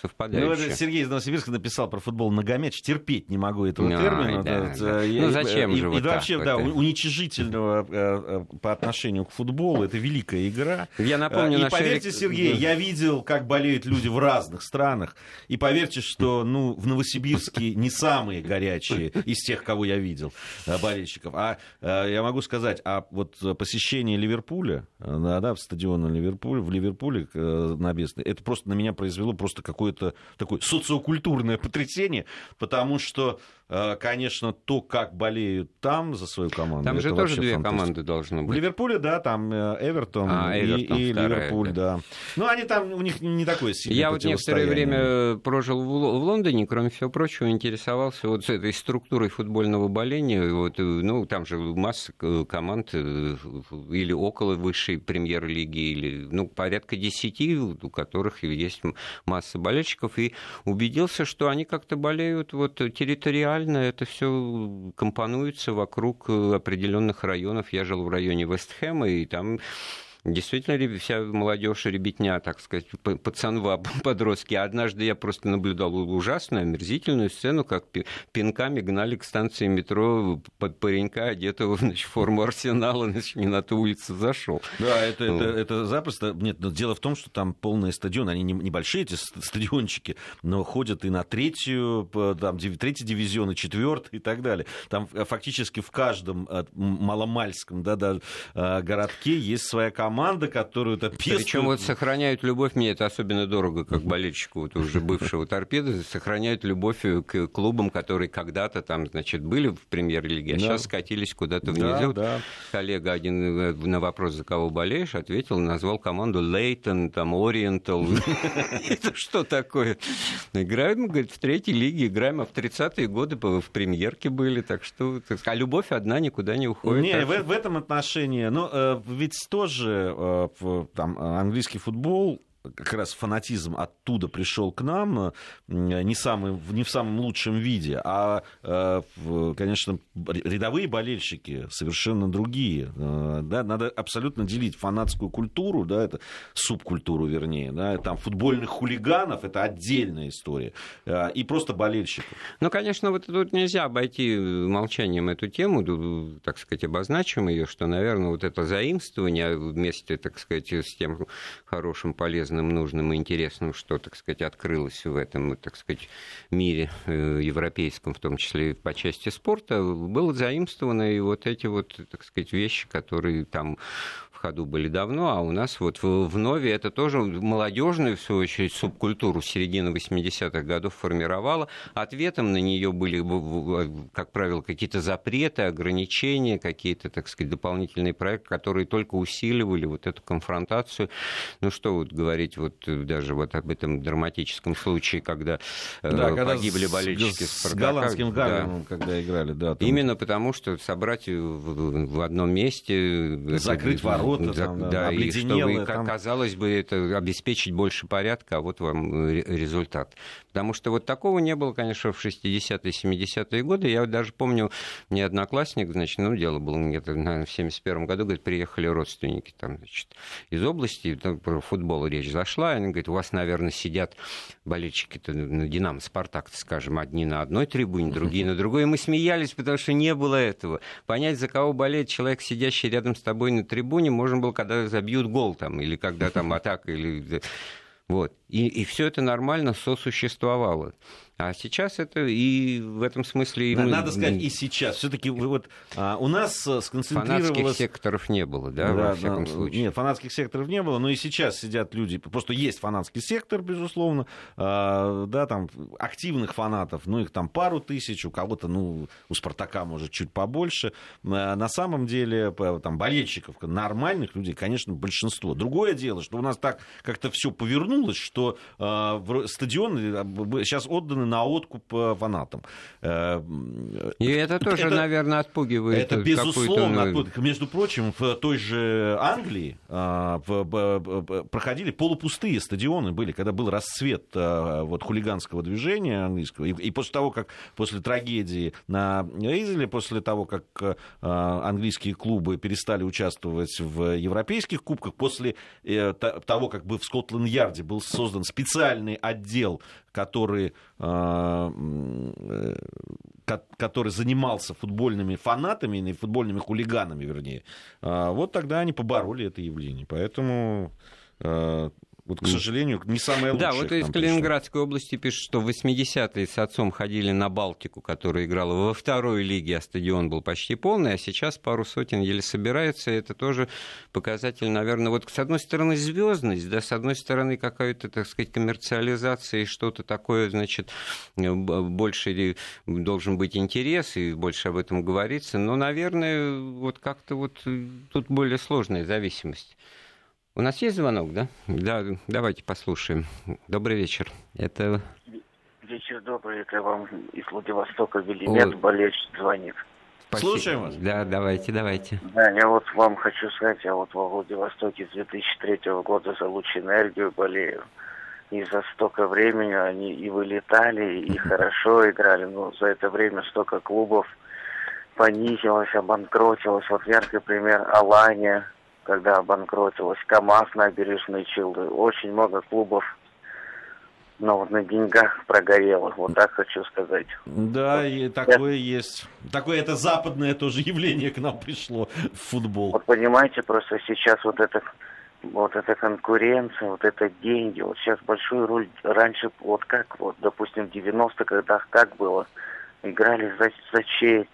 совпадающее. Ну, Сергей из Новосибирска написал про футбол многомяч. Терпеть не могу этого а, термина. Да, да. Я, ну, зачем и, же и, вот и вообще, так, да, вот, уничижительного э, э, по отношению к футболу. Это великая игра. Я напомню, и поверьте, Сергей, я видел, как болеют болеют люди в разных странах. И поверьте, что ну, в Новосибирске не самые горячие из тех, кого я видел, э, болельщиков. А э, я могу сказать, а вот посещение Ливерпуля, э, да, в стадион Ливерпуля, в Ливерпуле на Бесной, это просто на меня произвело просто какое-то такое социокультурное потрясение, потому что конечно, то, как болеют там за свою команду. Там же тоже две команды должны быть. В Ливерпуле, да, там э, Эвертон, а, Эвертон и, и Ливерпуль, да. да. Ну, они там, у них не такое сильное Я вот некоторое время прожил в Лондоне, кроме всего прочего, интересовался вот этой структурой футбольного боления. Вот, э, ну, там же масса команд или около высшей премьер-лиги, или, ну, порядка десяти, у которых есть масса болельщиков, и убедился, что они как-то болеют вот территориально реально это все компонуется вокруг э, определенных районов. Я жил в районе Вестхэма, и там действительно вся молодежь, ребятня, так сказать, пацанва, подростки. Однажды я просто наблюдал ужасную, омерзительную сцену, как пинками гнали к станции метро паренька, одетого значит, в форму арсенала, значит, не на ту улицу зашел. Да, это, это, это запросто. Нет, но дело в том, что там полные стадионы, они небольшие, эти стадиончики, но ходят и на третью, там, третий дивизион, и четвертый и так далее. Там фактически в каждом э, маломальском да, да, э, городке есть своя команда, которую это пестуют. Причем вот сохраняют любовь, мне это особенно дорого, как болельщику вот уже бывшего торпеды, сохраняют любовь к клубам, которые когда-то там, значит, были в премьер-лиге, а да. сейчас скатились куда-то внизу. Да, да. Коллега один э, на вопрос, за кого болеешь, ответил, назвал команду Лейтон, там, Ориентал. Это что такое? Играем, говорит, в третьей лиге, играем, а в 30-е годы в премьерке были, так что... А любовь одна никуда не уходит. Не, в этом отношении, ну, э, ведь тоже э, там английский футбол как раз фанатизм оттуда пришел к нам не, самый, не в самом лучшем виде, а, э, конечно, рядовые болельщики совершенно другие. Э, да, надо абсолютно делить фанатскую культуру, да, это субкультуру, вернее, да, там футбольных хулиганов, это отдельная история, э, и просто болельщиков. Ну, конечно, вот тут нельзя обойти молчанием эту тему, так сказать, обозначим ее, что, наверное, вот это заимствование вместе, так сказать, с тем хорошим, полезным полезным, нужным и интересным, что, так сказать, открылось в этом, так сказать, мире э, европейском, в том числе и по части спорта, было заимствовано и вот эти вот, так сказать, вещи, которые там ходу были давно, а у нас вот в, Нове это тоже молодежную, в свою очередь, субкультуру середины 80-х годов формировала. Ответом на нее были, как правило, какие-то запреты, ограничения, какие-то, так сказать, дополнительные проекты, которые только усиливали вот эту конфронтацию. Ну что вот говорить вот даже вот об этом драматическом случае, когда, э, да, когда погибли с, болельщики с, с голландским Гарлемом, да. когда играли, да. Там... Именно потому, что собрать в, в одном месте... Закрыть ворота вот, да, там, да, и чтобы, там... казалось бы, это обеспечить больше порядка, а вот вам э, результат. Потому что вот такого не было, конечно, в 60-е, 70-е годы. Я даже помню, мне одноклассник, значит, ну, дело было где-то в 71 году, говорит, приехали родственники там, значит, из области, там про футбол речь зашла, и они говорят, у вас, наверное, сидят болельщики-то на Динамо, Спартак, скажем, одни на одной трибуне, другие на другой. И мы смеялись, потому что не было этого. Понять, за кого болеет человек, сидящий рядом с тобой на трибуне, можно было, когда забьют гол там, или когда там атака, или... Вот. И, и все это нормально сосуществовало. А сейчас это и в этом смысле... Да, Надо сказать, и сейчас. Все-таки вот а, у нас э, сконцентрировалось... Фанатских секторов не было, да, да во всяком да, случае? Нет, фанатских секторов не было, но и сейчас сидят люди... Просто есть фанатский сектор, безусловно, а, да, там активных фанатов, ну, их там пару тысяч, у кого-то, ну, у «Спартака», может, чуть побольше. А, на самом деле, там, болельщиков, нормальных людей, конечно, большинство. Другое дело, что у нас так как-то все повернулось, что а, стадионы сейчас отданы на откуп э, фанатам. Э, И это тоже, это, наверное, отпугивает. Это безусловно отпугивает. Между прочим, в той же Англии а, проходили полупустые стадионы были, когда был расцвет вот, хулиганского движения английского. И, и после того, как после трагедии на Эйзеле, после того, как английские клубы перестали участвовать в европейских кубках, после э, того, как бы в Скотланд-Ярде был создан специальный отдел который, а, э, который занимался футбольными фанатами и футбольными хулиганами, вернее, а, вот тогда они побороли это явление. Поэтому а, вот, к сожалению, не самое лучшее. Да, вот из Калининградской пришло. области пишут, что в 80-е с отцом ходили на Балтику, которая играла во второй лиге, а стадион был почти полный, а сейчас пару сотен еле собираются. Это тоже показатель, наверное, вот с одной стороны звездность, да, с одной стороны какая-то, так сказать, коммерциализация и что-то такое, значит, больше должен быть интерес и больше об этом говорится. Но, наверное, вот как-то вот тут более сложная зависимость. У нас есть звонок, да? Да, давайте послушаем. Добрый вечер. Это... Вечер добрый, это вам из Владивостока Велимет, болеч звонит. Спасибо. Слушаем вас. Да, давайте, давайте. Да, я вот вам хочу сказать, я вот во Владивостоке с 2003 года за луч энергию болею. И за столько времени они и вылетали, и хорошо играли. Но за это время столько клубов понизилось, обанкротилось. Вот яркий пример Алания, когда обанкротилась, КАМАЗ, набережные Челны, очень много клубов но вот на деньгах прогорело, вот так хочу сказать. Да, вот. и такое Я... есть. Такое это западное тоже явление к нам пришло в футбол. Вот понимаете, просто сейчас вот это вот эта конкуренция, вот это деньги, вот сейчас большую роль, раньше вот как, вот, допустим, в 90-х годах как было, играли за, за честь,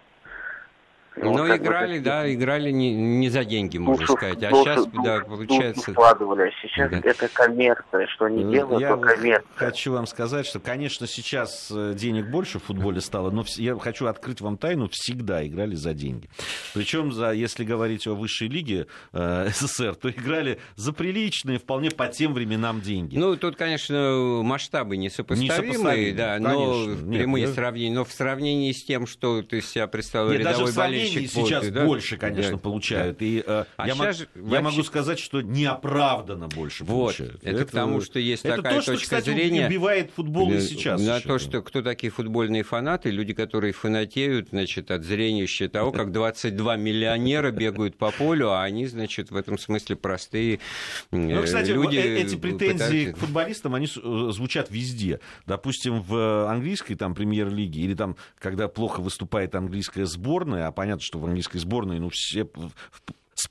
ну, ну играли, да, играли не, не за деньги, можно душу, сказать. А душу, сейчас, душу, да, получается... Вкладывали, сейчас да. это коммерция, что они ну, делают, я то коммерция. хочу вам сказать, что, конечно, сейчас э, денег больше в футболе стало, но я хочу открыть вам тайну, всегда играли за деньги. Причем, за, если говорить о высшей лиге э, СССР, то играли за приличные, вполне по тем временам деньги. Ну, тут, конечно, масштабы несопоставимые, да, но конечно. прямые Нет, сравнения. Но в сравнении с тем, что ты себя представил Нет, рядовой болельщик, болельщик сейчас да? больше, конечно, да. получают. И э, а я, же, я вообще... могу сказать, что неоправданно больше вот. получают. Это, это потому, что есть это такая то, что, точка кстати, зрения. убивает футбол и сейчас. На то, что кто такие футбольные фанаты, люди, которые фанатеют, значит, от зренища того, как 22 миллионера бегают по полю, а они, значит, в этом смысле простые ну, кстати, люди. Эти претензии к футболистам, они э, звучат везде. Допустим, в английской там премьер-лиге или там, когда плохо выступает английская сборная, а понятно, понятно, что в английской сборной, ну, все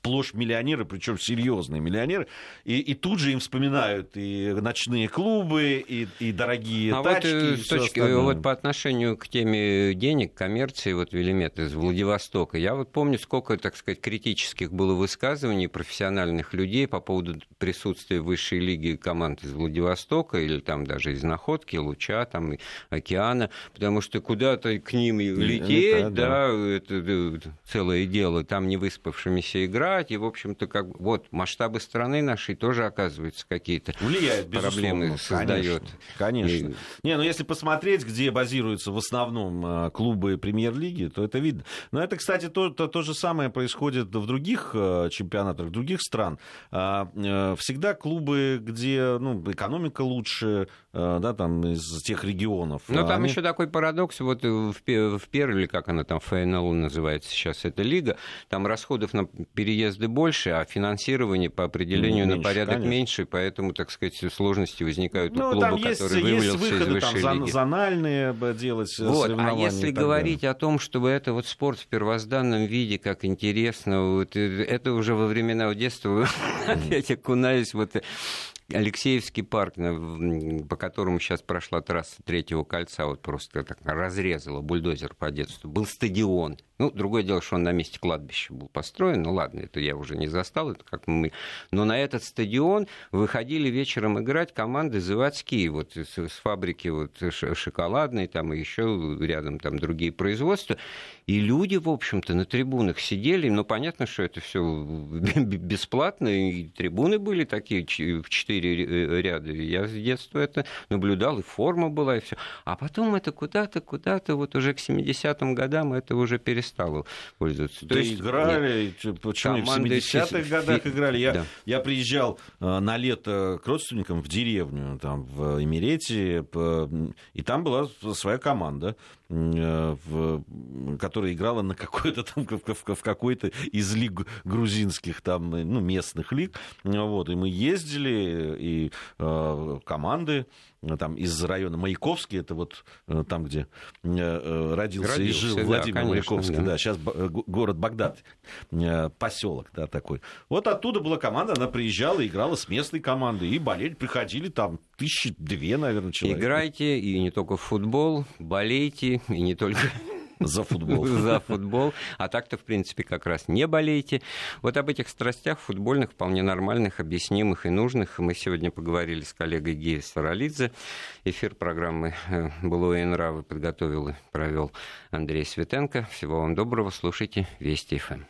сплошь миллионеры, причем серьезные миллионеры, и, и тут же им вспоминают и ночные клубы, и, и дорогие а тачки. Вот, и точки, вот по отношению к теме денег, коммерции, вот Велимет из Владивостока, я вот помню, сколько, так сказать, критических было высказываний профессиональных людей по поводу присутствия высшей лиги команд из Владивостока или там даже из Находки, Луча, там, Океана, потому что куда-то к ним лететь, Летать, да, да, это, это целое дело, там не выспавшимися играть, играть, и, в общем-то, как вот масштабы страны нашей тоже, оказывается, какие-то Влияет, проблемы создает. Конечно. И... Не, ну если посмотреть, где базируются в основном э, клубы премьер-лиги, то это видно. Но это, кстати, то, то, то же самое происходит в других э, чемпионатах, других стран. А, э, всегда клубы, где ну, экономика лучше, да, там из тех регионов. Но они... там еще такой парадокс, вот в, в Перле, как она там, ФНЛ называется сейчас, эта лига, там расходов на переезды больше, а финансирование по определению меньше, на порядок конечно. меньше, поэтому, так сказать, сложности возникают ну, у клуба, там есть, который вывалился есть выходы, из высшей там, лиги. зональные делать вот, А если говорить о том, чтобы это вот спорт в первозданном виде, как интересно, вот, э, это уже во времена детства опять окунались вот Алексеевский парк, по которому сейчас прошла трасса третьего кольца, вот просто так разрезала бульдозер по детству, был стадион. Ну, другое дело, что он на месте кладбища был построен. Ну, ладно, это я уже не застал, это как мы. Но на этот стадион выходили вечером играть команды заводские, вот с, с фабрики вот шоколадной, там и еще рядом там другие производства. И люди, в общем-то, на трибунах сидели. Ну, понятно, что это все бесплатно, и трибуны были такие в четыре э, ряда. Я с детства это наблюдал, и форма была, и все. А потом это куда-то, куда-то, вот уже к 70-м годам это уже перестало пользоваться. Да То есть, играли, нет, почему в 70-х годах играли? Я, да. я приезжал э, на лето к родственникам в деревню, там, в Эмирете, и там была своя команда. Э, которая играла на какой-то там, в, какой-то из лиг грузинских, там, ну, местных лиг. Вот, и мы ездили, и э, команды Э, там, из района Маяковский, это вот э, там, где э, родился, родился и жил да, Владимир конечно, Маяковский, да. да, сейчас город Багдад, поселок, да, такой. Вот оттуда была команда, она приезжала, играла с местной командой, и болели, приходили там тысячи две, наверное, человек. Играйте, и не только в футбол, болейте, и не только за футбол. За футбол. А так-то, в принципе, как раз не болейте. Вот об этих страстях футбольных, вполне нормальных, объяснимых и нужных мы сегодня поговорили с коллегой Геей Саралидзе. Эфир программы э, «Былое нравы» подготовил и провел Андрей Светенко. Всего вам доброго. Слушайте Вести ФМ.